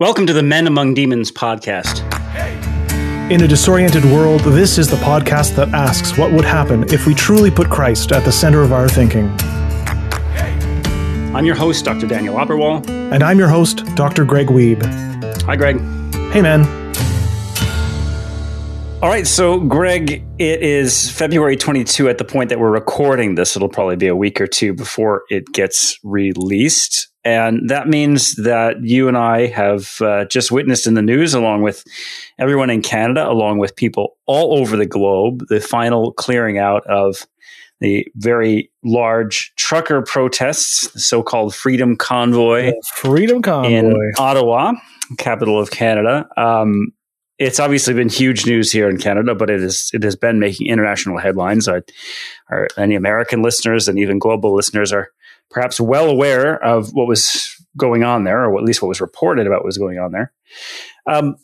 Welcome to the Men Among Demons podcast. In a disoriented world, this is the podcast that asks what would happen if we truly put Christ at the center of our thinking. I'm your host, Dr. Daniel Opperwall. And I'm your host, Dr. Greg Wiebe. Hi, Greg. Hey, man. All right, so Greg, it is February 22 at the point that we're recording this. It'll probably be a week or two before it gets released. And that means that you and I have uh, just witnessed in the news, along with everyone in Canada, along with people all over the globe, the final clearing out of the very large trucker protests, the so called Freedom Convoy. The Freedom Convoy. In Ottawa, capital of Canada. Um, it's obviously been huge news here in Canada, but it is it has been making international headlines. Our, any American listeners and even global listeners are perhaps well aware of what was going on there, or at least what was reported about what was going on there. Um,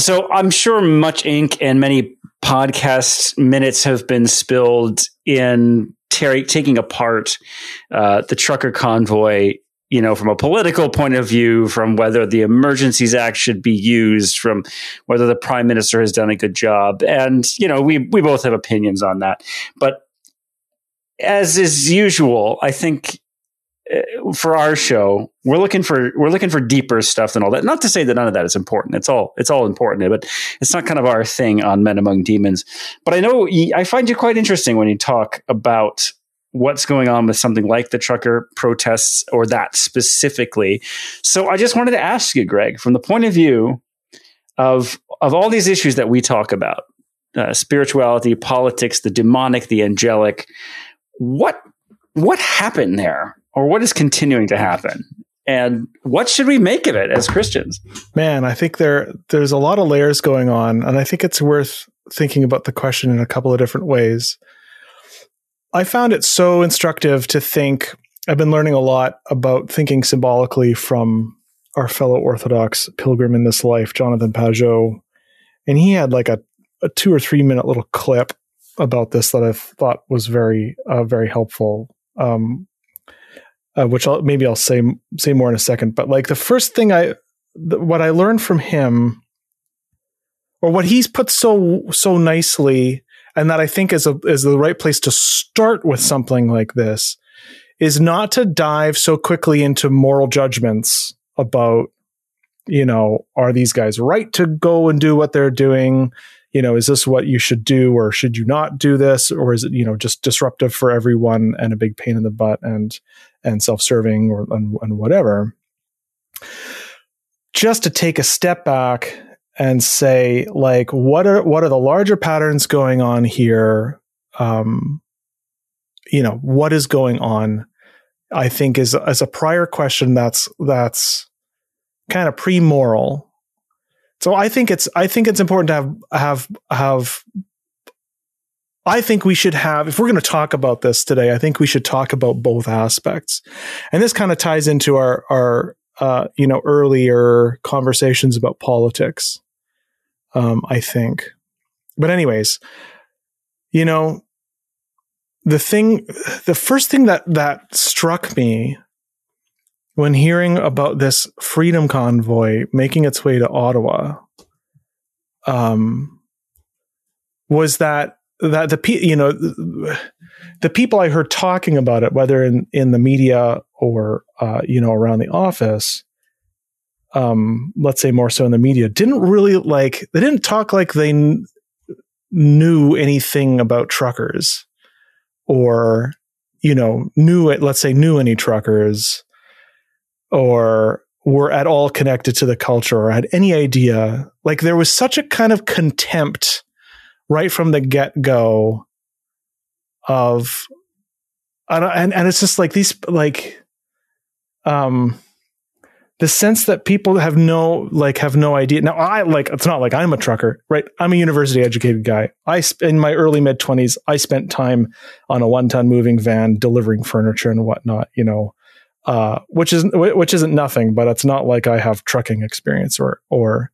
so I'm sure much ink and many podcast minutes have been spilled in ter- taking apart uh, the trucker convoy. You know, from a political point of view, from whether the Emergencies Act should be used, from whether the Prime Minister has done a good job, and you know, we we both have opinions on that. But as is usual, I think for our show, we're looking for we're looking for deeper stuff than all that. Not to say that none of that is important. It's all it's all important, but it's not kind of our thing on Men Among Demons. But I know I find you quite interesting when you talk about what's going on with something like the trucker protests or that specifically. So I just wanted to ask you, Greg, from the point of view of of all these issues that we talk about, uh, spirituality, politics, the demonic, the angelic, what what happened there or what is continuing to happen? And what should we make of it as Christians? Man, I think there there's a lot of layers going on, and I think it's worth thinking about the question in a couple of different ways. I found it so instructive to think. I've been learning a lot about thinking symbolically from our fellow Orthodox pilgrim in this life, Jonathan Pageau. And he had like a, a two or three minute little clip about this that I thought was very, uh, very helpful. Um, uh, which I'll, maybe I'll say say more in a second. But like the first thing I, th- what I learned from him, or what he's put so so nicely, and that I think is a is the right place to start with something like this, is not to dive so quickly into moral judgments about, you know, are these guys right to go and do what they're doing? You know, is this what you should do or should you not do this? Or is it, you know, just disruptive for everyone and a big pain in the butt and, and self-serving or, and, and whatever. Just to take a step back and say, like, what are, what are the larger patterns going on here? Um, you know, what is going on? I think is, as a prior question that's, that's kind of pre-moral so I think it's I think it's important to have have have I think we should have, if we're going to talk about this today, I think we should talk about both aspects. And this kind of ties into our, our, uh, you know, earlier conversations about politics. Um, I think. But anyways, you know, the thing, the first thing that, that struck me when hearing about this freedom convoy making its way to Ottawa, um, was that that the you know the people I heard talking about it, whether in in the media or uh, you know around the office, um, let's say more so in the media, didn't really like they didn't talk like they kn- knew anything about truckers or you know knew it. Let's say knew any truckers or were at all connected to the culture or had any idea. Like there was such a kind of contempt right from the get go of, and, and it's just like these, like, um, the sense that people have no like have no idea. Now i like it's not like i'm a trucker right? I'm a university educated guy. I in my early mid 20s i spent time on a one ton moving van delivering furniture and whatnot you know uh, which is which isn't nothing, but it's not like I have trucking experience or or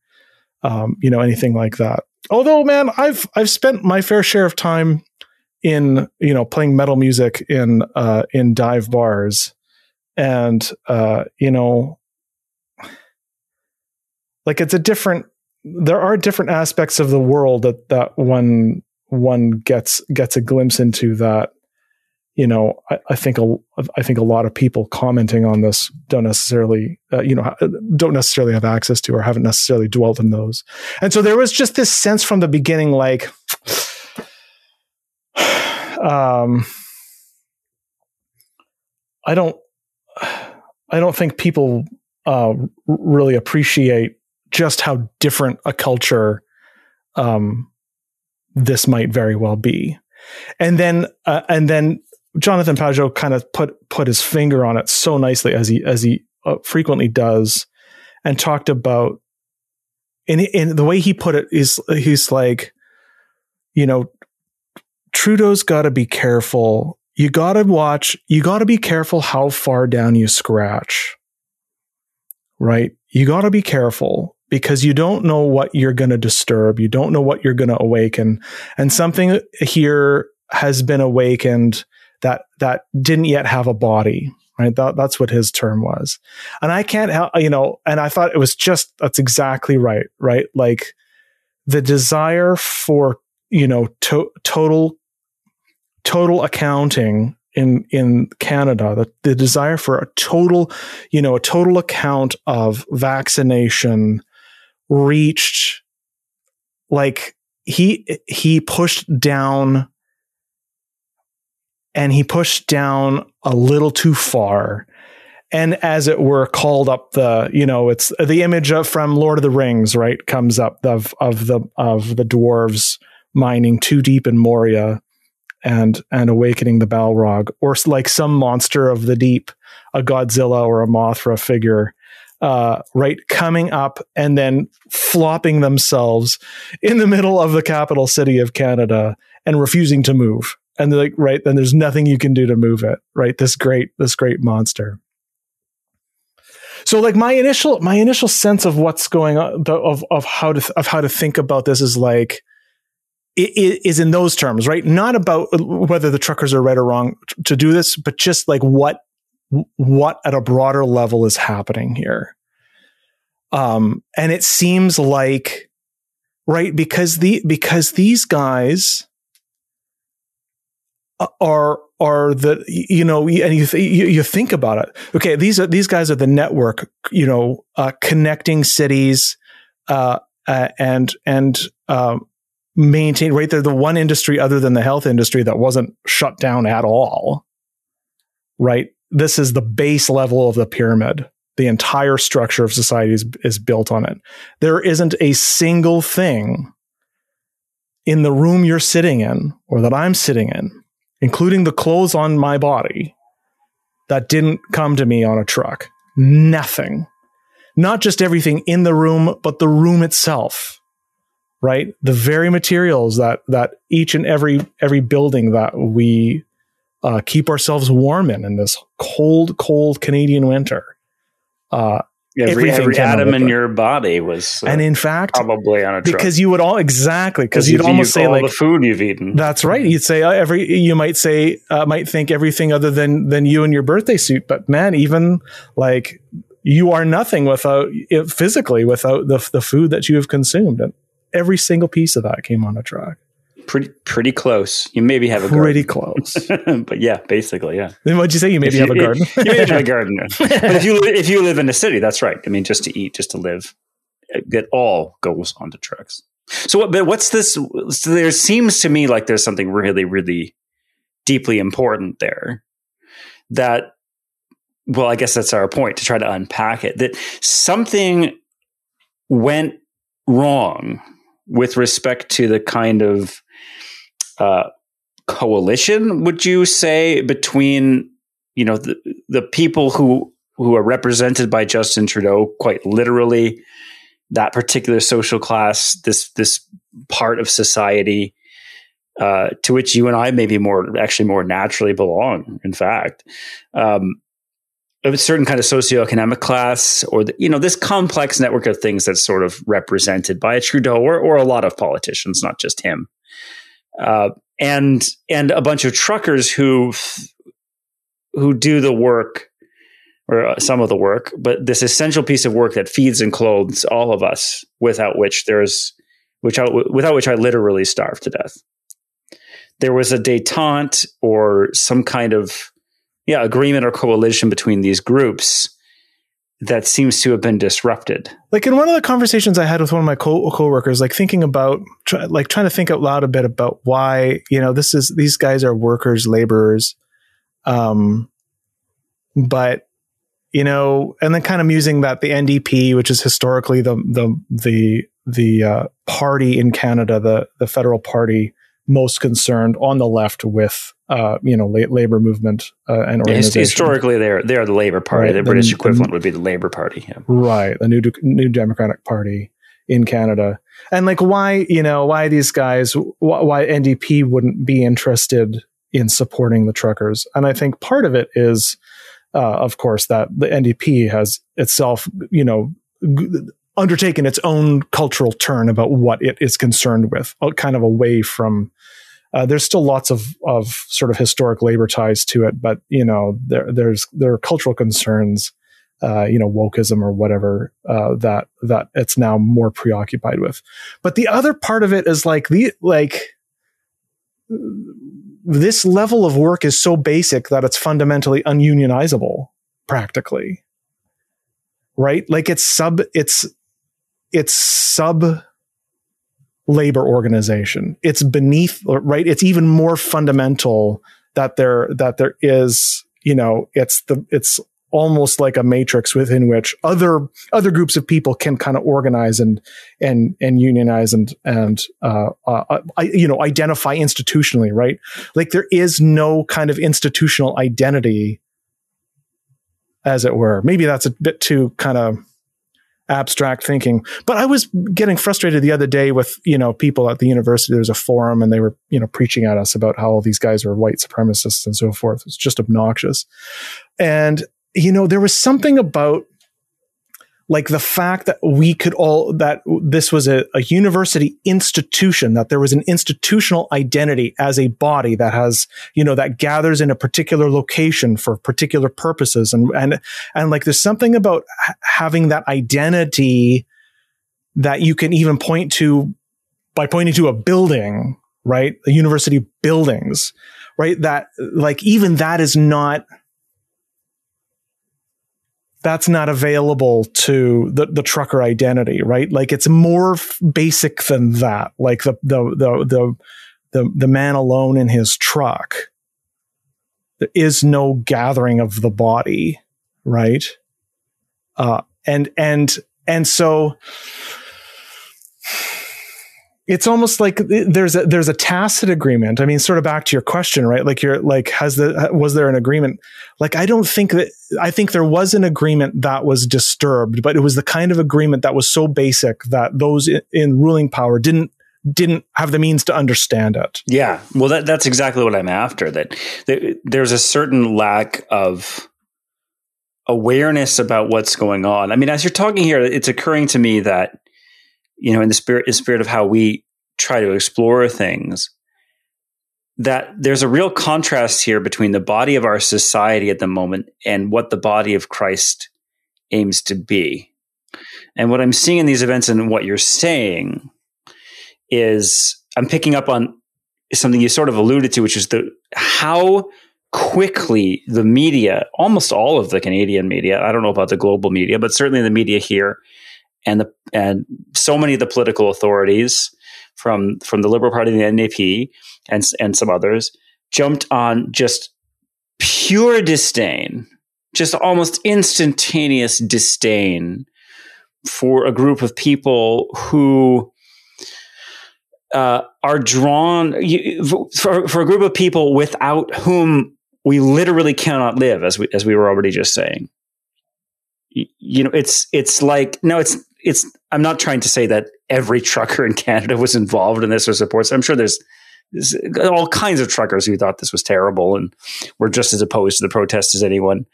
um, you know anything like that. Although, man, I've I've spent my fair share of time in you know playing metal music in uh, in dive bars, and uh, you know like it's a different there are different aspects of the world that that one one gets gets a glimpse into that you know I, I think a I think a lot of people commenting on this don't necessarily uh, you know don't necessarily have access to or haven't necessarily dwelt in those and so there was just this sense from the beginning like um I don't I don't think people uh, really appreciate just how different a culture um, this might very well be. And then uh, and then Jonathan Pageau kind of put put his finger on it so nicely as he as he uh, frequently does, and talked about. In in the way he put it is he's like, you know, Trudeau's got to be careful. You got to watch. You got to be careful how far down you scratch. Right. You got to be careful because you don't know what you're going to disturb. You don't know what you're going to awaken. And something here has been awakened that, that didn't yet have a body. Right. That, that's what his term was. And I can't help, you know, and I thought it was just, that's exactly right. Right. Like the desire for, you know, to, total, total accounting in in Canada the, the desire for a total you know a total account of vaccination reached like he he pushed down and he pushed down a little too far and as it were called up the you know it's the image of from lord of the rings right comes up of of the of the dwarves mining too deep in moria and and awakening the balrog or like some monster of the deep a godzilla or a mothra figure uh, right, coming up and then flopping themselves in the middle of the capital city of Canada and refusing to move. And like, right, then there's nothing you can do to move it, right? This great, this great monster. So like my initial, my initial sense of what's going on, of, of how to, of how to think about this is like, it is in those terms, right? Not about whether the truckers are right or wrong to do this, but just like what what at a broader level is happening here. Um, and it seems like, right, because the, because these guys are, are the, you know, and you, th- you, think about it. Okay. These are, these guys are the network, you know, uh, connecting cities, uh, and, and, um, maintain, right? They're the one industry other than the health industry that wasn't shut down at all. Right this is the base level of the pyramid. The entire structure of society is, is built on it. There isn't a single thing in the room you're sitting in or that I'm sitting in, including the clothes on my body, that didn't come to me on a truck. Nothing. Not just everything in the room, but the room itself. Right? The very materials that that each and every every building that we uh, keep ourselves warm in in this cold, cold Canadian winter. Uh, every, every atom in your body was, uh, and in fact, probably on a truck. because you would all exactly because you'd almost say like the food you've eaten. That's right. You'd say uh, every you might say uh, might think everything other than than you and your birthday suit, but man, even like you are nothing without physically without the the food that you have consumed, and every single piece of that came on a truck pretty pretty close. You maybe have a garden. pretty close, but yeah, basically, yeah. Then what'd you say? You maybe you, have a garden. you maybe have a garden. but if you if you live in a city, that's right. I mean, just to eat, just to live, it all goes onto trucks. So, what? But what's this? So there seems to me like there's something really, really deeply important there. That, well, I guess that's our point to try to unpack it. That something went wrong with respect to the kind of uh, coalition, would you say, between you know the, the people who who are represented by Justin Trudeau, quite literally, that particular social class, this this part of society uh, to which you and I maybe more actually more naturally belong. In fact, um, a certain kind of socioeconomic class, or the, you know this complex network of things that's sort of represented by a Trudeau or, or a lot of politicians, not just him uh, and and a bunch of truckers who who do the work or uh, some of the work, but this essential piece of work that feeds and clothes all of us, without which there's, which I, without which I literally starve to death. There was a détente or some kind of, yeah, agreement or coalition between these groups that seems to have been disrupted. Like in one of the conversations I had with one of my co- coworkers, like thinking about, try, like trying to think out loud a bit about why, you know, this is, these guys are workers, laborers. Um, but, you know, and then kind of musing that the NDP, which is historically the, the, the, the, uh, party in Canada, the, the federal party most concerned on the left with uh, you know, la- labor movement uh, and organization. Historically, they're they're the Labor Party. Right. The, the British equivalent would be the Labor Party. Yeah. Right, the new New Democratic Party in Canada, and like why you know why these guys why, why NDP wouldn't be interested in supporting the truckers, and I think part of it is, uh, of course, that the NDP has itself you know. Undertaken its own cultural turn about what it is concerned with, uh, kind of away from uh, there's still lots of of sort of historic labor ties to it, but you know there there's there are cultural concerns, uh, you know wokeism or whatever uh, that that it's now more preoccupied with. But the other part of it is like the like this level of work is so basic that it's fundamentally ununionizable practically right like it's sub it's it's sub labor organization. It's beneath, right? It's even more fundamental that there, that there is, you know, it's the, it's almost like a matrix within which other, other groups of people can kind of organize and, and, and unionize and, and, uh, uh, you know, identify institutionally, right? Like there is no kind of institutional identity as it were. Maybe that's a bit too kind of, abstract thinking. But I was getting frustrated the other day with, you know, people at the university. There was a forum and they were, you know, preaching at us about how all these guys are white supremacists and so forth. It's just obnoxious. And, you know, there was something about like the fact that we could all that this was a, a, university institution that there was an institutional identity as a body that has you know that gathers in a particular location for particular purposes. And and and like there's something about having that identity that you can even point to by pointing to a building right? A university buildings right? That like even that is not that's not available to the, the trucker identity, right? Like it's more f- basic than that. Like the, the, the, the, the, the man alone in his truck. There is no gathering of the body, right? Uh, and, and, and so it's almost like eh, there's a there's a tacit agreement. I mean, sort of back to your question, right? Like you're like, has the was there an agreement? Like, I don't think that I think there was an agreement that was disturbed, but it was the kind of agreement that was so basic that those in, in ruling power didn't didn't have the means to understand it. Yeah, well, that, that's exactly what I'm after. That, that there's a certain lack of awareness about what's going on. I mean, as you're talking here, it's occurring to me that you know, in the spirit, in the spirit of how we try to explore things, that there's a real contrast here between the body of our society at the moment and what the body of Christ aims to be. And what I'm seeing in these events and what you're saying is I'm picking up on something you sort of alluded to, which is the how quickly the media, almost all of the Canadian media, I don't know about the global media, but certainly the media here, and the and so many of the political authorities from from the Liberal Party the NDP, and and some others jumped on just pure disdain, just almost instantaneous disdain for a group of people who uh, are drawn for, for a group of people without whom we literally cannot live, as we as we were already just saying. You know, it's it's like no, it's it's I'm not trying to say that every trucker in Canada was involved in this or supports. I'm sure there's, there's all kinds of truckers who thought this was terrible and were just as opposed to the protest as anyone.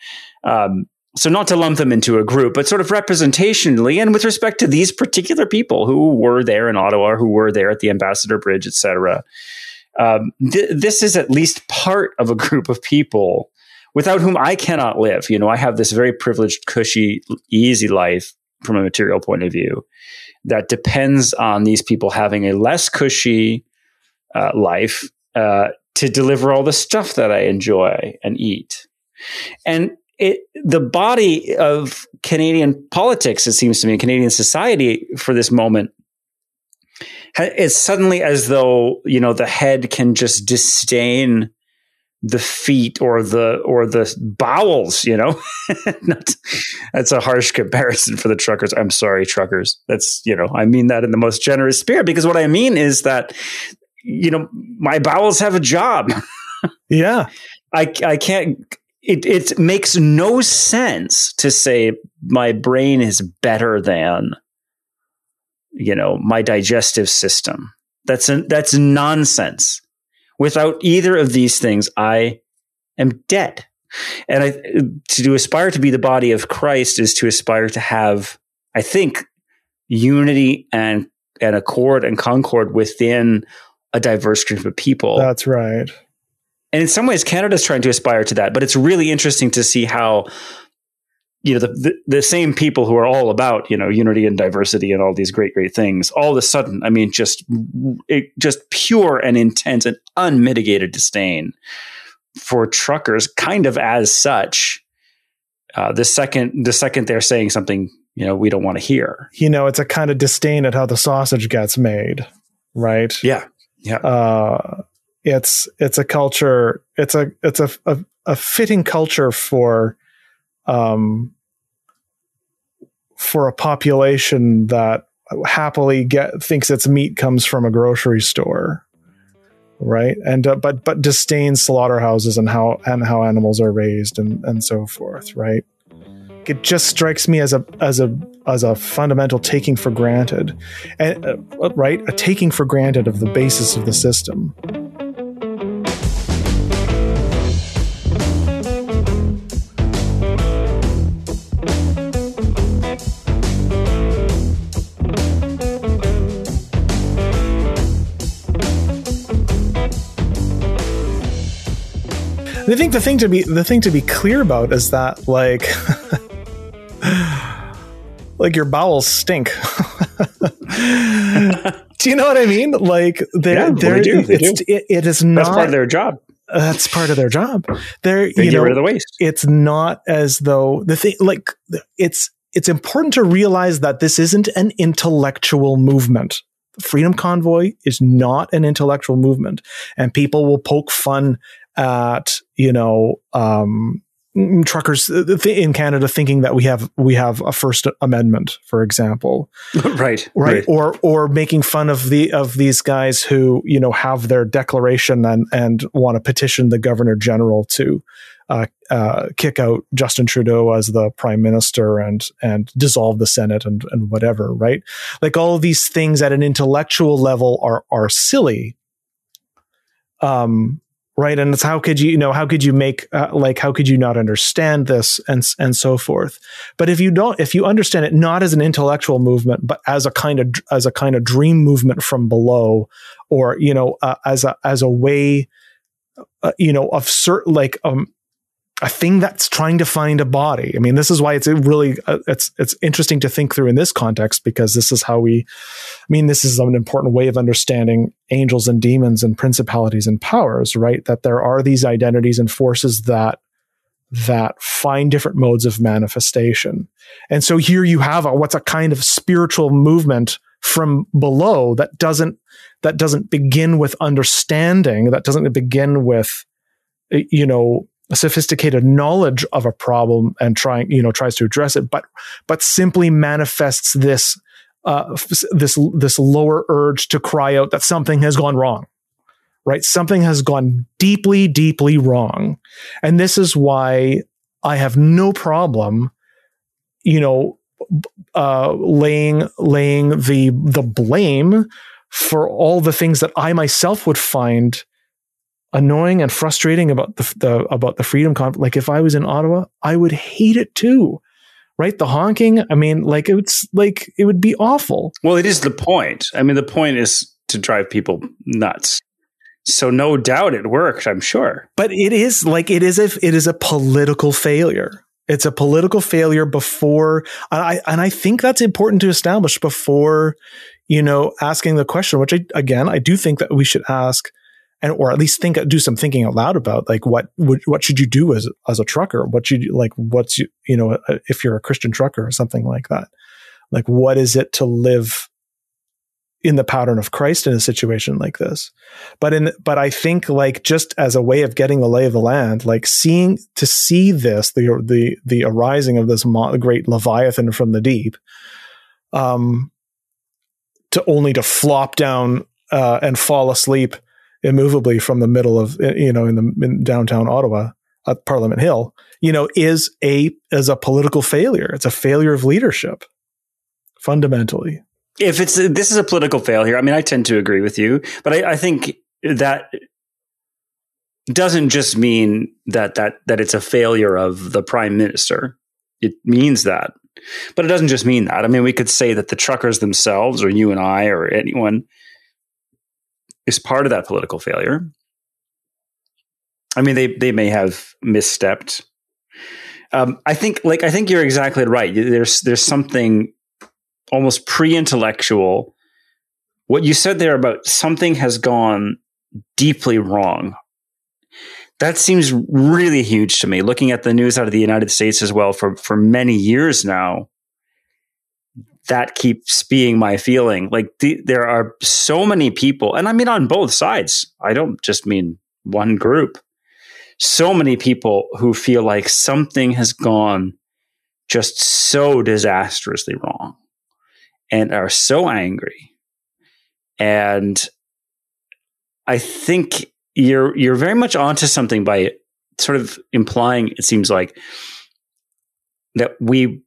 Um, so not to lump them into a group, but sort of representationally, and with respect to these particular people who were there in Ottawa, who were there at the Ambassador Bridge, etc. Um, th- this is at least part of a group of people without whom I cannot live. You know, I have this very privileged, cushy, easy life from a material point of view that depends on these people having a less cushy uh, life uh, to deliver all the stuff that I enjoy and eat. And it, the body of Canadian politics, it seems to me, Canadian society for this moment, it's suddenly as though you know the head can just disdain the feet or the or the bowels you know? That's a harsh comparison for the truckers. I'm sorry truckers. That's you know i mean that in the most generous spirit because what i mean is that you know my bowels have a job. Yeah. I i can't it, it makes no sense to say my brain is better than you know my digestive system. That's a, that's nonsense without either of these things i am dead. And I, to aspire to be the body of christ is to aspire to have i think unity and and accord and concord within a diverse group of people. That's right. And in some ways canada's trying to aspire to that but it's really interesting to see how you know the, the, the same people who are all about you know unity and diversity and all these great great things all of a sudden i mean just it, just pure and intense and unmitigated disdain for truckers kind of as such uh, the second the second they're saying something you know we don't want to hear. You know it's a kind of disdain at how the sausage gets made right? Yeah yeah. Uh, it's it's a culture it's a it's a, a, a fitting culture for um for a population that happily get thinks its meat comes from a grocery store right? And uh, but but disdains slaughterhouses and how and how animals are raised and and so forth right? It just strikes me as a as a as a fundamental taking for granted and uh, right? A taking for granted of the basis of the system I think the thing to be the thing to be clear about is that like like your bowels stink. do you know what I mean? Like they're, yeah, they're they do. They do. It, it is not that's part of their job that's part of their job. They're they you get know rid of the waste it's not as though the thing like it's it's important to realize that this isn't an intellectual movement. Freedom Convoy is not an intellectual movement, and people will poke fun at you know um, truckers in Canada thinking that we have we have a First Amendment, for example, right, right, right, or or making fun of the of these guys who you know have their declaration and and want to petition the Governor General to. Uh, uh, kick out Justin Trudeau as the prime minister and and dissolve the Senate and and whatever, right? Like all of these things at an intellectual level are are silly. Um, right? And it's how could you you know how could you make uh, like how could you not understand this and and so forth? But if you don't if you understand it not as an intellectual movement but as a kind of as a kind of dream movement from below or you know uh, as a as a way uh, you know of certain like um a thing that's trying to find a body. I mean, this is why it's really uh, it's it's interesting to think through in this context because this is how we. I mean, this is an important way of understanding angels and demons and principalities and powers, right? That there are these identities and forces that that find different modes of manifestation. And so here you have a, what's a kind of spiritual movement from below that doesn't that doesn't begin with understanding, that doesn't begin with you know a sophisticated knowledge of a problem and trying, you know, tries to address it, but but simply manifests this uh, this this lower urge to cry out that something has gone wrong, right? Something has gone deeply, deeply wrong, and this is why I have no problem, you know, uh, laying laying the the blame for all the things that I myself would find annoying and frustrating about the, the about the freedom conf- like if I was in Ottawa, I would hate it too. Right? The honking, I mean, like it's like it would be awful. Well, it is the point. I mean, the point is to drive people nuts. So no doubt it worked, I'm sure. But it is like it is a it is a political failure. It's a political failure before and I and I think that's important to establish before you know asking the question which I, again I do think that we should ask and or at least think do some thinking out loud about like what would what should you do as as a trucker what should you like what's you you know if you're a Christian trucker or something like that like what is it to live in the pattern of Christ in a situation like this. But in, but I think like just as a way of getting the lay of the land, like seeing, to see this, the, the, the arising of this mo- great Leviathan from the deep, um, to only to flop down, uh, and fall asleep immovably from the middle of, eh, you know, in the in downtown Ottawa at Parliament Hill, you know, is a, is a political failure. It's a failure of leadership fundamentally if it's this is a political failure, I mean, I tend to agree with you, but I, I think that doesn't just mean that that that it's a failure of the prime minister. It means that, but it doesn't just mean that. I mean, we could say that the truckers themselves, or you and I, or anyone, is part of that political failure. I mean, they they may have misstepped. Um, I think, like, I think you're exactly right. There's there's something almost pre-intellectual. What you said there about something has gone deeply wrong. That seems really huge to me. Looking at the news out of the United States as well for for many years now, that keeps being my feeling. Like the, there are so many people, and I mean on both sides. I don't just mean one group. So many people who feel like something has gone just so disastrously wrong and are so angry. And I think you're you're very much onto something by sort of implying it seems like that we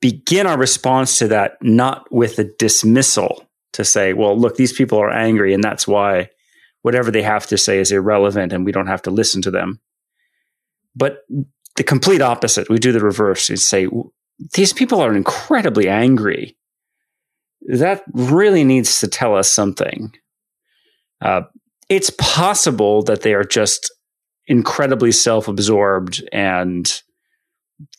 begin our response to that not with a dismissal to say, well, look, these people are angry and that's why whatever they have to say is irrelevant and we don't have to listen to them. But the complete opposite, we do the reverse. We say, these people are incredibly angry that really needs to tell us something. Uh, it's possible that they are just incredibly self-absorbed and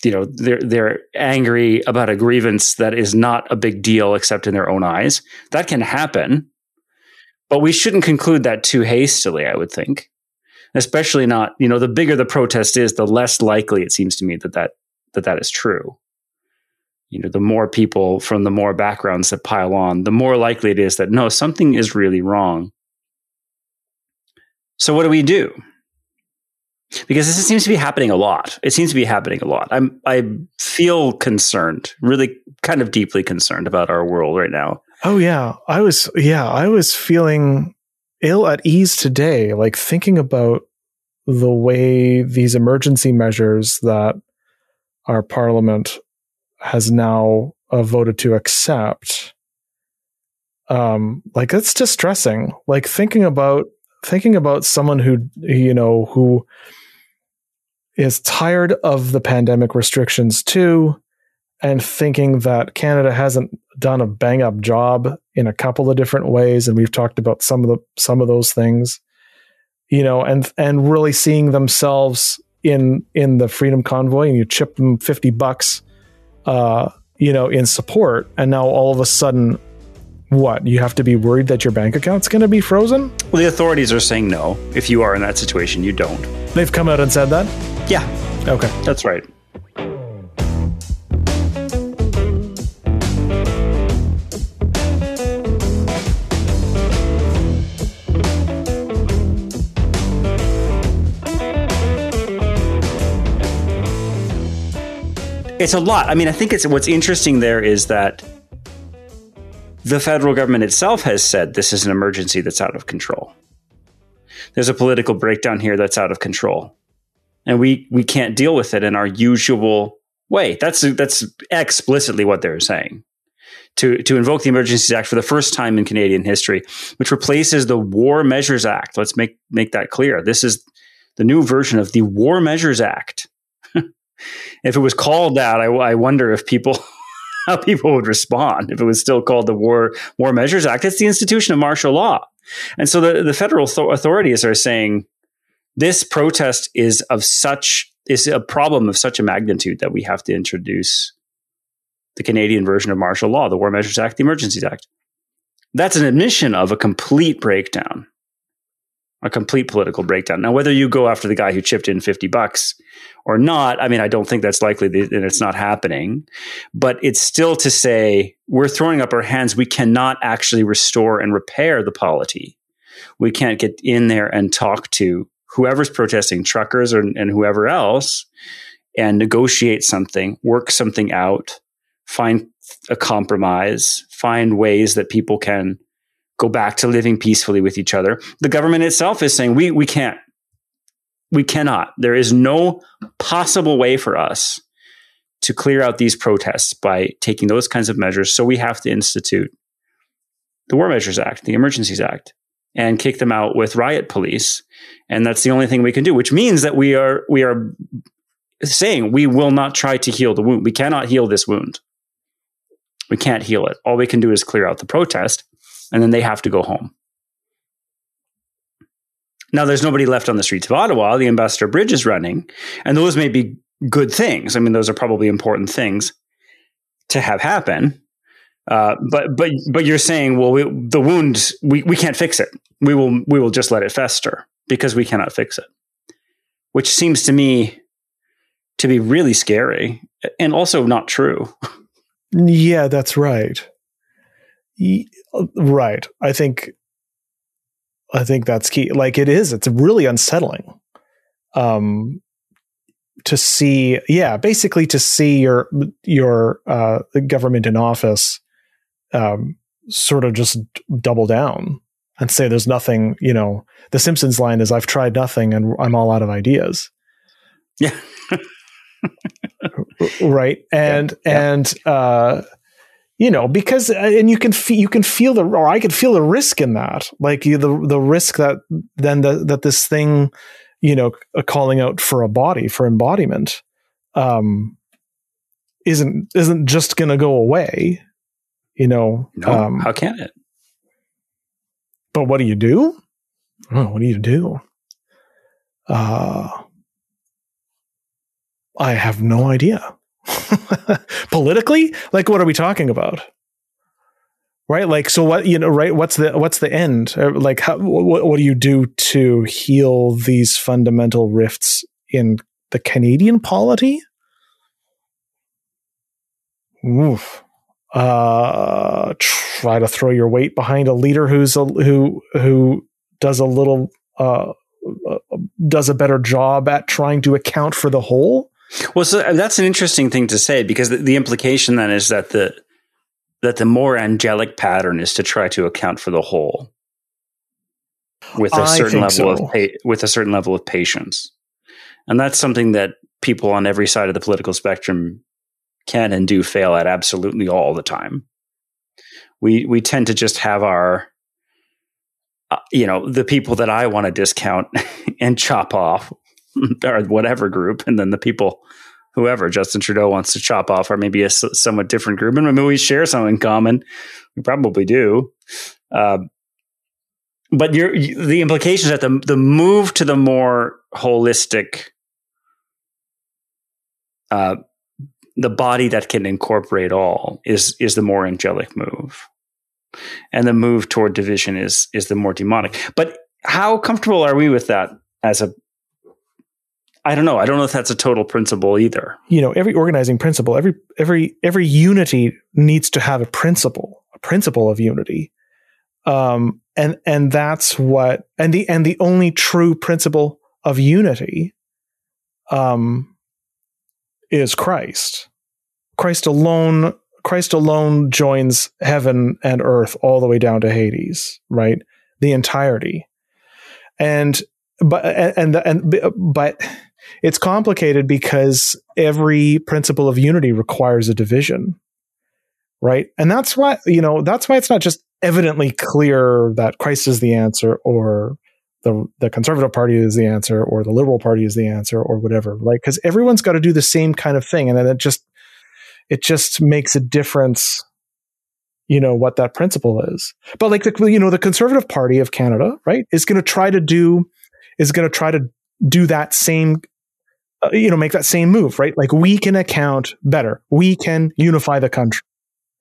you know they're they're angry about a grievance that is not a big deal except in their own eyes. That can happen, but we shouldn't conclude that too hastily. I would think, especially not you know the bigger the protest is, the less likely it seems to me that that that that is true you know, the more people from the more backgrounds that pile on, the more likely it is that no, something is really wrong. So what do we do? Because this seems to be happening a lot. It seems to be happening a lot. I'm I feel concerned, really kind of deeply concerned about our world right now. Oh yeah. I was yeah, I was feeling ill at ease today, like thinking about the way these emergency measures that our parliament has now uh, voted to accept um like it's distressing like thinking about thinking about someone who you know who is tired of the pandemic restrictions too and thinking that Canada hasn't done a bang up job in a couple of different ways and we've talked about some of the some of those things you know and and really seeing themselves in in the freedom convoy and you chip them 50 bucks uh, you know, in support, and now all of a sudden, what you have to be worried that your bank account's going to be frozen? Well, the authorities are saying no. If you are in that situation, you don't. They've come out and said that. Yeah. Okay. That's right. It's a lot. I mean, I think it's what's interesting there is that the federal government itself has said this is an emergency that's out of control. There's a political breakdown here that's out of control. And we we can't deal with it in our usual way. That's that's explicitly what they're saying. To to invoke the Emergencies Act for the first time in Canadian history, which replaces the War Measures Act. Let's make make that clear. This is the new version of the War Measures Act if it was called that, I, I wonder if people how people would respond if it was still called the War War Measures Act. It's the institution of martial law, and so the the federal authorities are saying this protest is of such is a problem of such a magnitude that we have to introduce the Canadian version of martial law, the War Measures Act, the Emergencies Act. That's an admission of a complete breakdown, a complete political breakdown. Now, whether you go after the guy who chipped in 50 bucks or not, I mean, I don't think that's likely and it's not happening, but it's still to say we're throwing up our hands. We cannot actually restore and repair the polity. We can't get in there and talk to whoever's protesting, truckers or, and whoever else, and negotiate something, work something out, find a compromise, find ways that people can go back to living peacefully with each other. The government itself is saying we we can't. We cannot. There is no possible way for us to clear out these protests by taking those kinds of measures. So we have to institute the War Measures Act, the Emergencies Act, and kick them out with riot police. And that's the only thing we can do, which means that we are we are saying we will not try to heal the wound. We cannot heal this wound. We can't heal it. All we can do is clear out the protest, and then they have to go home. Now, there's nobody left on the streets of Ottawa. The Ambassador Bridge is running, and those may be good things. I mean, those are probably important things to have happen. Uh, but but but you're saying, well, we, the wound we, we can't fix it. We will we will just let it fester because we cannot fix it, which seems to me to be really scary and also not true. Yeah, that's right. Right. I think I think that's key. Like it is. It's really unsettling. Um to see yeah, basically to see your your uh government in office um sort of just double down and say there's nothing, you know, the Simpsons line is I've tried nothing and I'm all out of ideas. Yeah. right and yeah. and uh you know because uh, and you can fe- you can feel the or I could feel the risk in that. Like you, the the risk that then the, that this thing you know calling out for a body for embodiment um isn't isn't just going to go away you know no, um, how can it? but what do you do? Oh, what do you do? Uh I have no idea. Politically, like what are we talking about? Right? Like so what you know, right? What's the what's the end? Like how, what, what do you do to heal these fundamental rifts in the Canadian polity? Oof. Uh, try to throw your weight behind a leader who's a, who who does a little uh, uh does a better job at trying to account for the whole well, so that's an interesting thing to say because the, the implication then is that the that the more angelic pattern is to try to account for the whole with a certain level so. of pa- with a certain level of patience, and that's something that people on every side of the political spectrum can and do fail at absolutely all the time. We we tend to just have our uh, you know the people that I want to discount and chop off or whatever group, and then the people, whoever Justin Trudeau wants to chop off, or maybe a somewhat different group, and maybe we share something in common. We probably do. Uh, but the implications that the the move to the more holistic, uh, the body that can incorporate all is is the more angelic move, and the move toward division is is the more demonic. But how comfortable are we with that as a I don't know. I don't know if that's a total principle either. You know, every organizing principle, every every every unity needs to have a principle, a principle of unity. Um, and and that's what and the and the only true principle of unity um is Christ. Christ alone Christ alone joins heaven and earth all the way down to Hades, right? The entirety. And but and and, and but it's complicated because every principle of unity requires a division right? And that's why you know that's why it's not just evidently clear that christ is the answer or the the conservative party is the answer or the liberal party is the answer or whatever like because everyone's got to do the same kind of thing and then it just it just makes a difference you know what that principle is. But like the you know the conservative party of canada right is going to try to do is going to try to do that same uh, you know make that same move right? Like we can account better. We can unify the country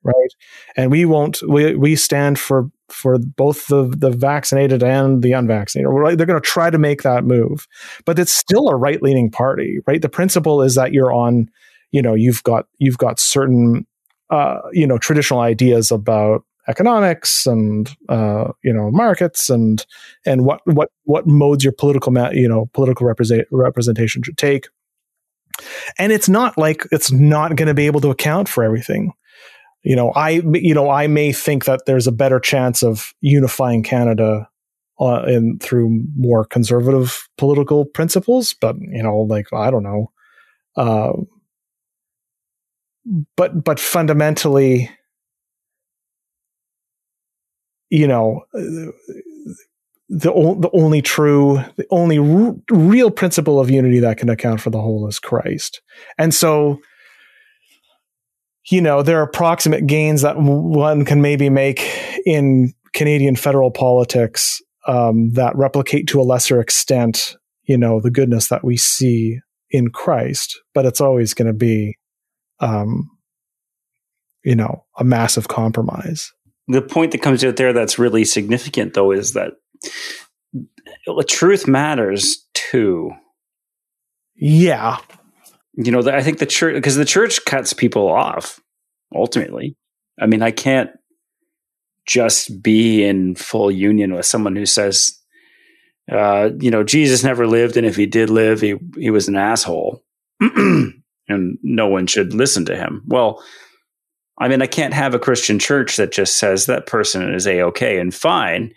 right? And we won't we, we stand for for both the the vaccinated and the unvaccinated right? they're going to try to make that move. But it's still a right leaning party right? The principle is that you're on you know you've got you've got certain uh, you know traditional ideas about economics and uh, you know markets and and what what what modes your political ma- you know political represent- representation should take. And it's not like it's not going to be able to account for everything. You know i you know i may think that there's a better chance of unifying canada uh, in through more conservative political principles but you know like i don't know. Uh, but but fundamentally you know the the only true the only r- real principle of unity that can account for the whole is Christ and so you know there are approximate gains that one can maybe make in Canadian federal politics um, that replicate to a lesser extent you know the goodness that we see in Christ but it's always going to be um, you know, a massive compromise. The point that comes out there that's really significant, though, is that truth matters too. Yeah. You know, I think the church, because the church cuts people off ultimately. I mean, I can't just be in full union with someone who says, uh, you know, Jesus never lived, and if he did live, he he was an asshole. and no one should listen to him. Well, I mean, I can't have a Christian church that just says that person is a okay and fine.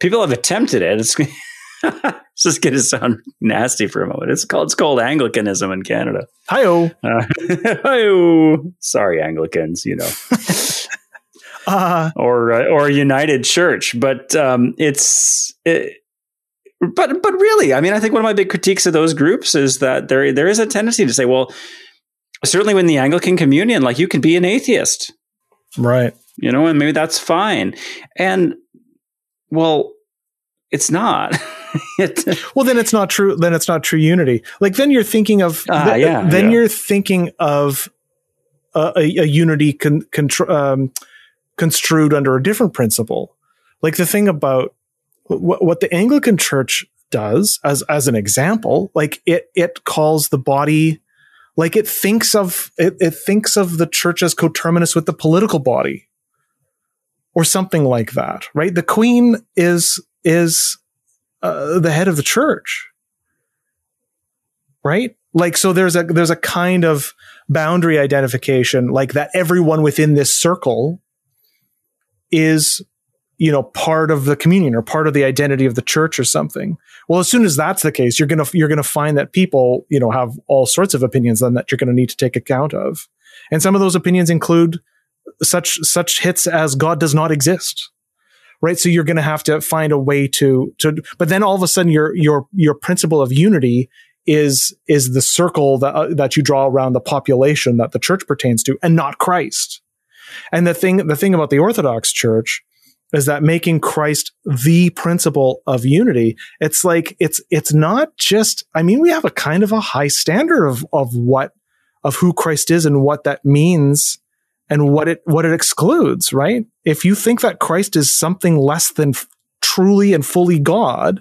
People have attempted it. It's, it's just going to sound nasty for a moment. It's called it's called Anglicanism in Canada. Hi-oh. Uh, hi-oh. Sorry, Anglicans. You know. uh, or uh, or United Church, but um, it's it, but but really, I mean, I think one of my big critiques of those groups is that there there is a tendency to say, well, certainly when the Anglican Communion, like you can be an atheist, right? You know, and maybe that's fine. And well, it's not. well, then it's not true. Then it's not true unity. Like then you're thinking of uh, th- yeah, then yeah. you're thinking of a, a, a unity con, con- um, construed under a different principle. Like the thing about what, what the Anglican Church does, as as an example, like it it calls the body, like it thinks of it, it thinks of the church as coterminous with the political body, or something like that, right? The Queen is is uh, the head of the church, right? Like so, there's a there's a kind of boundary identification, like that everyone within this circle is you know part of the communion or part of the identity of the church or something. Well as soon as that's the case you're going to you're going to find that people you know have all sorts of opinions then that you're going to need to take account of. And some of those opinions include such such hits as god does not exist right? So you're going to have to find a way to to but then all of a sudden your your your principle of unity is is the circle that uh, that you draw around the population that the church pertains to and not Christ. And the thing the thing about the orthodox church is that making Christ the principle of unity. It's like it's it's not just. I mean, we have a kind of a high standard of of what of who Christ is and what that means and what it what it excludes. Right? If you think that Christ is something less than f- truly and fully God,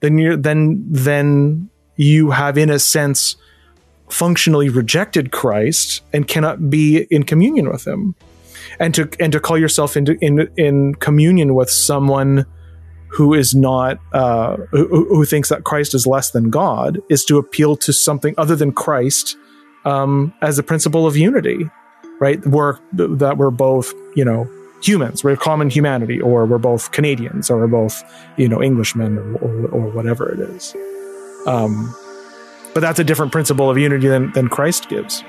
then you're then then you have in a sense functionally rejected Christ and cannot be in communion with him and to and to call yourself into in in communion with someone who is not uh, who, who, thinks that Christ is less than God is to appeal to something other than Christ um, as a principle of unity, right? We're that we're both you know humans, we're common humanity, or we're both Canadians, or we're both you know Englishmen, or, or, or whatever it is. Um, but that's a different principle of unity than, than Christ gives.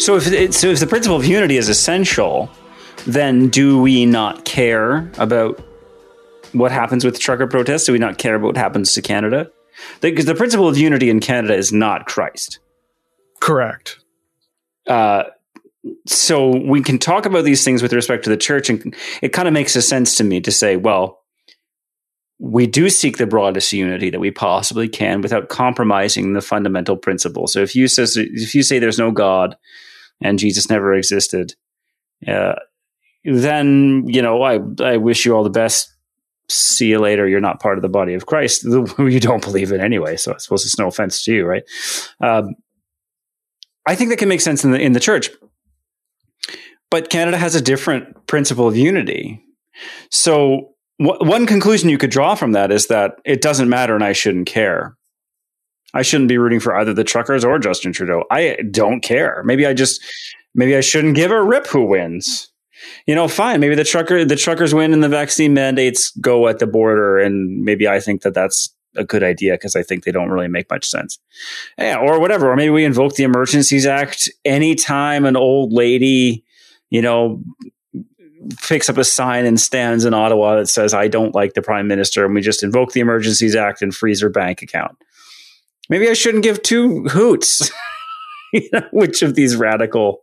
So if it, so, if the principle of unity is essential, then do we not care about what happens with trucker protests? Do we not care about what happens to Canada? Because the, the principle of unity in Canada is not Christ. Correct. Uh, so we can talk about these things with respect to the church, and it kind of makes a sense to me to say, well, we do seek the broadest unity that we possibly can without compromising the fundamental principle. So if you says if you say there's no God and Jesus never existed, uh, then you know I I wish you all the best. See you later. You're not part of the body of Christ. You don't believe it anyway. So I suppose it's no offense to you, right? Um, I think that can make sense in the in the church, but Canada has a different principle of unity. So one conclusion you could draw from that is that it doesn't matter and I shouldn't care. I shouldn't be rooting for either the truckers or Justin Trudeau. I don't care. Maybe I just maybe I shouldn't give a rip who wins. You know, fine. Maybe the trucker the truckers win and the vaccine mandates go at the border, and maybe I think that that's a good idea because I think they don't really make much sense. Yeah, or whatever. Or maybe we invoke the Emergencies Act anytime an old lady, you know, picks up a sign and stands in Ottawa that says, I don't like the prime minister, and we just invoke the Emergencies Act and freeze her bank account. Maybe I shouldn't give two hoots. which of these radical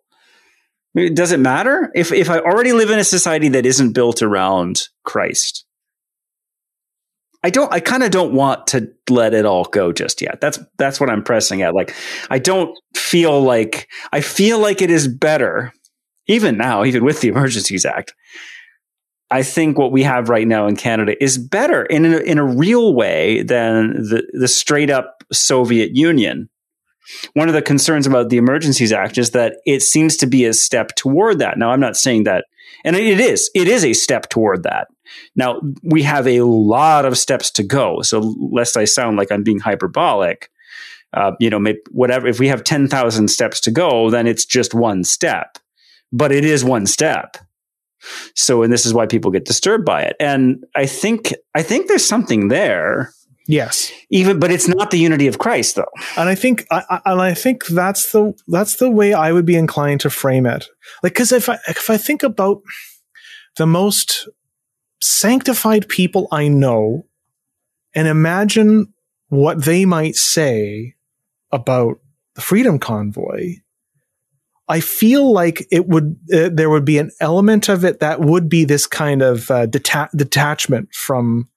does it matter? If if I already live in a society that isn't built around Christ, I don't I kind of don't want to let it all go just yet. That's that's what I'm pressing at. Like I don't feel like I feel like it is better even now, even with the Emergencies Act, I think what we have right now in Canada is better in a, in a real way than the, the straight up Soviet Union. One of the concerns about the Emergencies Act is that it seems to be a step toward that. Now, I'm not saying that, and it is, it is a step toward that. Now, we have a lot of steps to go. So, lest I sound like I'm being hyperbolic, uh, you know, whatever, if we have 10,000 steps to go, then it's just one step but it is one step. So, and this is why people get disturbed by it. And I think, I think there's something there. Yes. Even, but it's not the unity of Christ though. And I think, I, and I think that's the, that's the way I would be inclined to frame it. Like, cause if I, if I think about the most sanctified people I know and imagine what they might say about the freedom convoy, I feel like it would uh, there would be an element of it that would be this kind of uh, deta- detachment from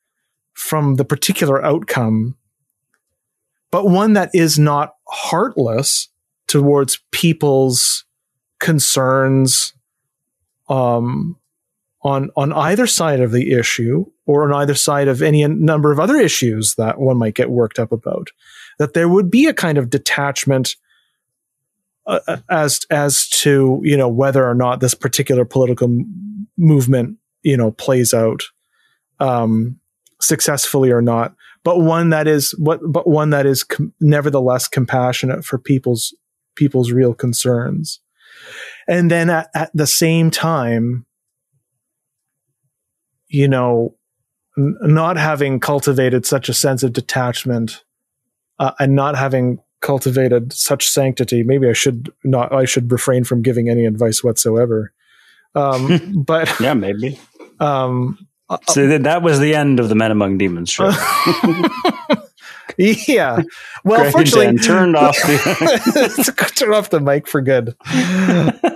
from the particular outcome, but one that is not heartless towards people's concerns um, on on either side of the issue or on either side of any number of other issues that one might get worked up about. That there would be a kind of detachment uh, as as to you know whether or not this particular political m- movement you know plays out um, successfully or not, but one that is what but one that is com- nevertheless compassionate for people's people's real concerns, and then at, at the same time, you know, n- not having cultivated such a sense of detachment uh, and not having cultivated such sanctity. Maybe I should not. I should refrain from giving any advice whatsoever. Um, but yeah, maybe. Um, so that was the end of the Men Among Demons show. yeah. Well, Greg fortunately, turned off the turn off the mic for good.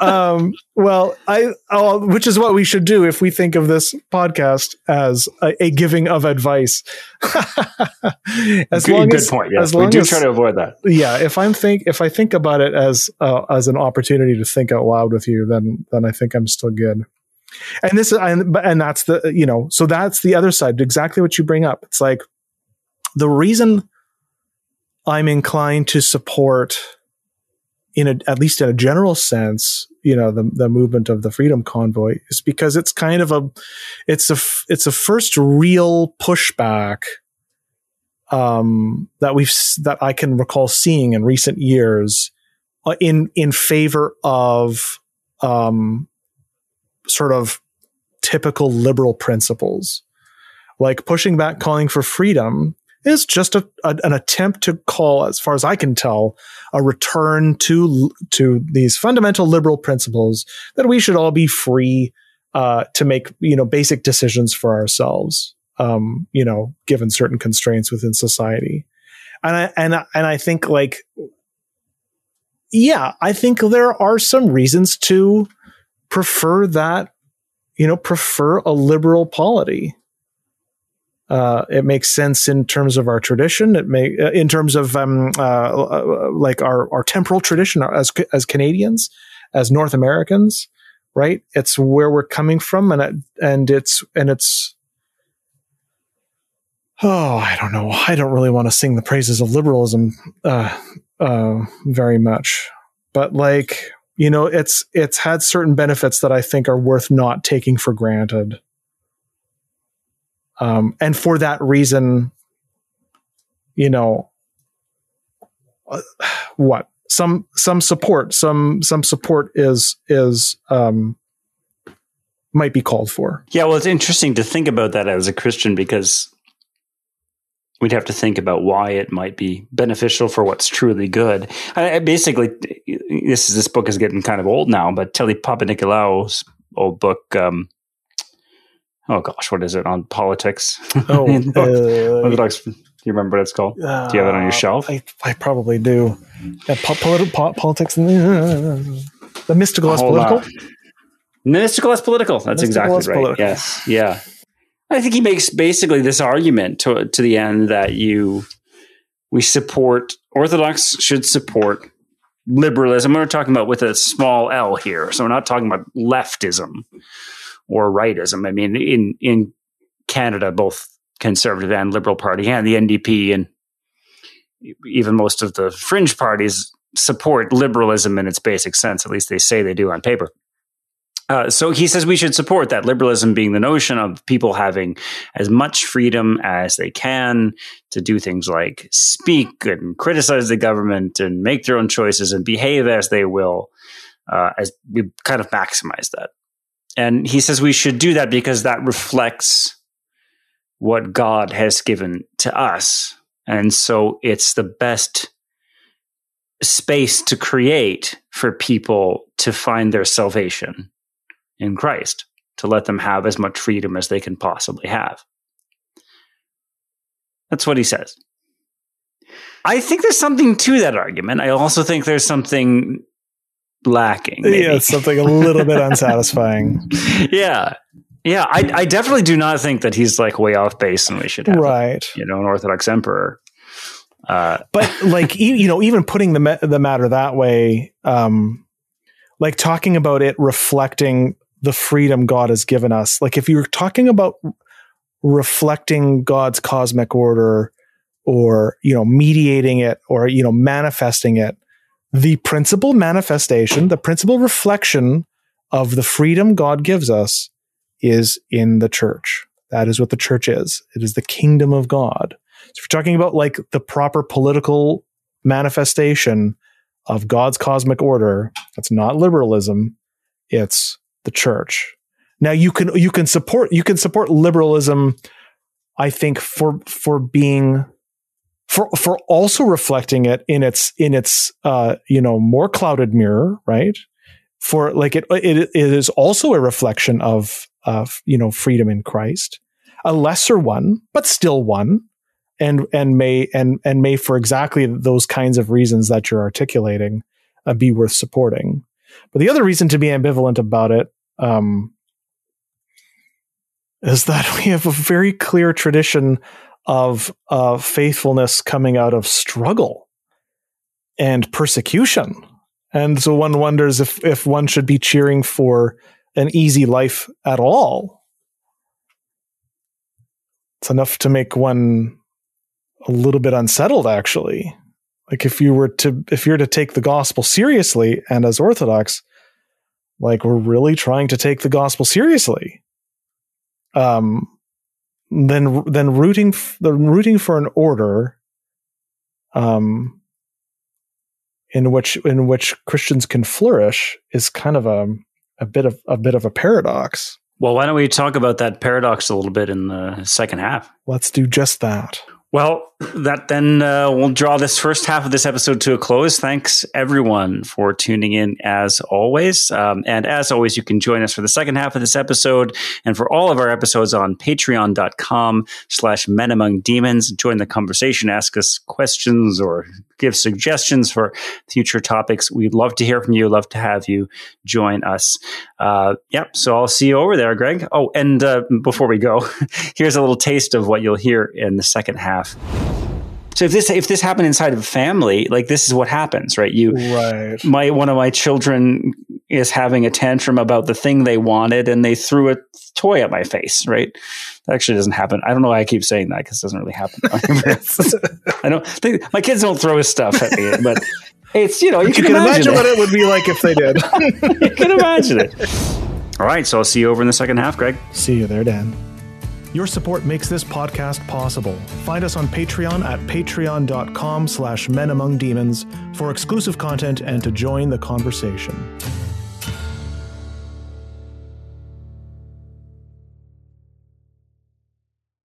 Um, well, I I'll, which is what we should do if we think of this podcast as a, a giving of advice. as good, long good as, point. Yes, as we do as, try to avoid that. Yeah, if I'm think if I think about it as uh, as an opportunity to think out loud with you, then then I think I'm still good. And this and and that's the you know so that's the other side. Exactly what you bring up. It's like the reason I'm inclined to support, in a, at least in a general sense, you know, the the movement of the Freedom Convoy is because it's kind of a, it's a it's a first real pushback um, that we've that I can recall seeing in recent years uh, in in favor of um, sort of typical liberal principles, like pushing back, calling for freedom is just a, a, an attempt to call, as far as I can tell, a return to to these fundamental liberal principles that we should all be free uh, to make you know basic decisions for ourselves. Um, you know, given certain constraints within society, and I and I, and I think like, yeah, I think there are some reasons to prefer that, you know, prefer a liberal polity. Uh, it makes sense in terms of our tradition. It may, uh, in terms of um, uh, uh like our our temporal tradition as as Canadians, as North Americans, right? It's where we're coming from, and it, and it's and it's. Oh, I don't know. I don't really want to sing the praises of liberalism uh, uh, very much, but like you know, it's it's had certain benefits that I think are worth not taking for granted. Um, and for that reason, you know, uh, what some some support some some support is is um, might be called for. Yeah, well, it's interesting to think about that as a Christian because we'd have to think about why it might be beneficial for what's truly good. I, I basically, this this book is getting kind of old now, but Telly Papanikolaou's old book. Um, oh gosh, what is it on politics? Oh, uh, do you remember what it's called? Uh, do you have it on your uh, shelf? I, I probably do. Yeah, po- politi- po- politics. Uh, the mystical as political. On. Mystical as political. That's mystical exactly right. Political. Yes. Yeah. I think he makes basically this argument to to the end that you we support Orthodox should support liberalism. We're talking about with a small L here, so we're not talking about leftism or rightism. I mean, in in Canada, both Conservative and Liberal Party and the NDP and even most of the fringe parties support liberalism in its basic sense. At least they say they do on paper. Uh, so he says we should support that liberalism being the notion of people having as much freedom as they can to do things like speak and criticize the government and make their own choices and behave as they will, uh, as we kind of maximize that. And he says we should do that because that reflects what God has given to us. And so it's the best space to create for people to find their salvation in Christ, to let them have as much freedom as they can possibly have. That's what he says. I think there's something to that argument. I also think there's something lacking. Maybe. Yeah, something a little bit unsatisfying. Yeah. Yeah, I, I definitely do not think that he's like way off base and we should have, right. you know, an Orthodox emperor. Uh, but like, you know, even putting the, the matter that way, um, like talking about it reflecting the freedom God has given us. Like if you're talking about reflecting God's cosmic order or, you know, mediating it or, you know, manifesting it, the principal manifestation, the principal reflection of the freedom God gives us is in the church. That is what the church is. It is the kingdom of God. So if you're talking about like the proper political manifestation of God's cosmic order, that's not liberalism. It's the church. Now you can you can support you can support liberalism, I think, for for being for for also reflecting it in its in its uh you know more clouded mirror, right? For like it it, it is also a reflection of of you know freedom in Christ, a lesser one, but still one, and and may and and may for exactly those kinds of reasons that you're articulating uh, be worth supporting. But the other reason to be ambivalent about it um, is that we have a very clear tradition of uh, faithfulness coming out of struggle and persecution. And so one wonders if, if one should be cheering for an easy life at all. It's enough to make one a little bit unsettled, actually. Like if you were to if you're to take the gospel seriously and as Orthodox, like we're really trying to take the gospel seriously. Um, then then rooting f- the rooting for an order, um, in which in which Christians can flourish is kind of a a bit of a bit of a paradox. Well, why don't we talk about that paradox a little bit in the second half? Let's do just that. Well, that then uh, will draw this first half of this episode to a close. Thanks everyone for tuning in as always. Um, and as always, you can join us for the second half of this episode and for all of our episodes on patreon.com slash men among demons. Join the conversation, ask us questions or give suggestions for future topics. We'd love to hear from you. Love to have you join us. Uh, yep. So I'll see you over there, Greg. Oh, and uh, before we go, here's a little taste of what you'll hear in the second half. So if this if this happened inside of a family, like this is what happens, right? You, right? My one of my children is having a tantrum about the thing they wanted, and they threw a toy at my face, right? That actually doesn't happen. I don't know why I keep saying that because it doesn't really happen. I don't think my kids don't throw stuff at me, but it's you know you, can, you can, imagine, imagine what it would be like if they did. you can imagine it. All right, so I'll see you over in the second half, Greg. See you there, Dan. Your support makes this podcast possible. Find us on Patreon at patreon.com slash men among demons for exclusive content and to join the conversation.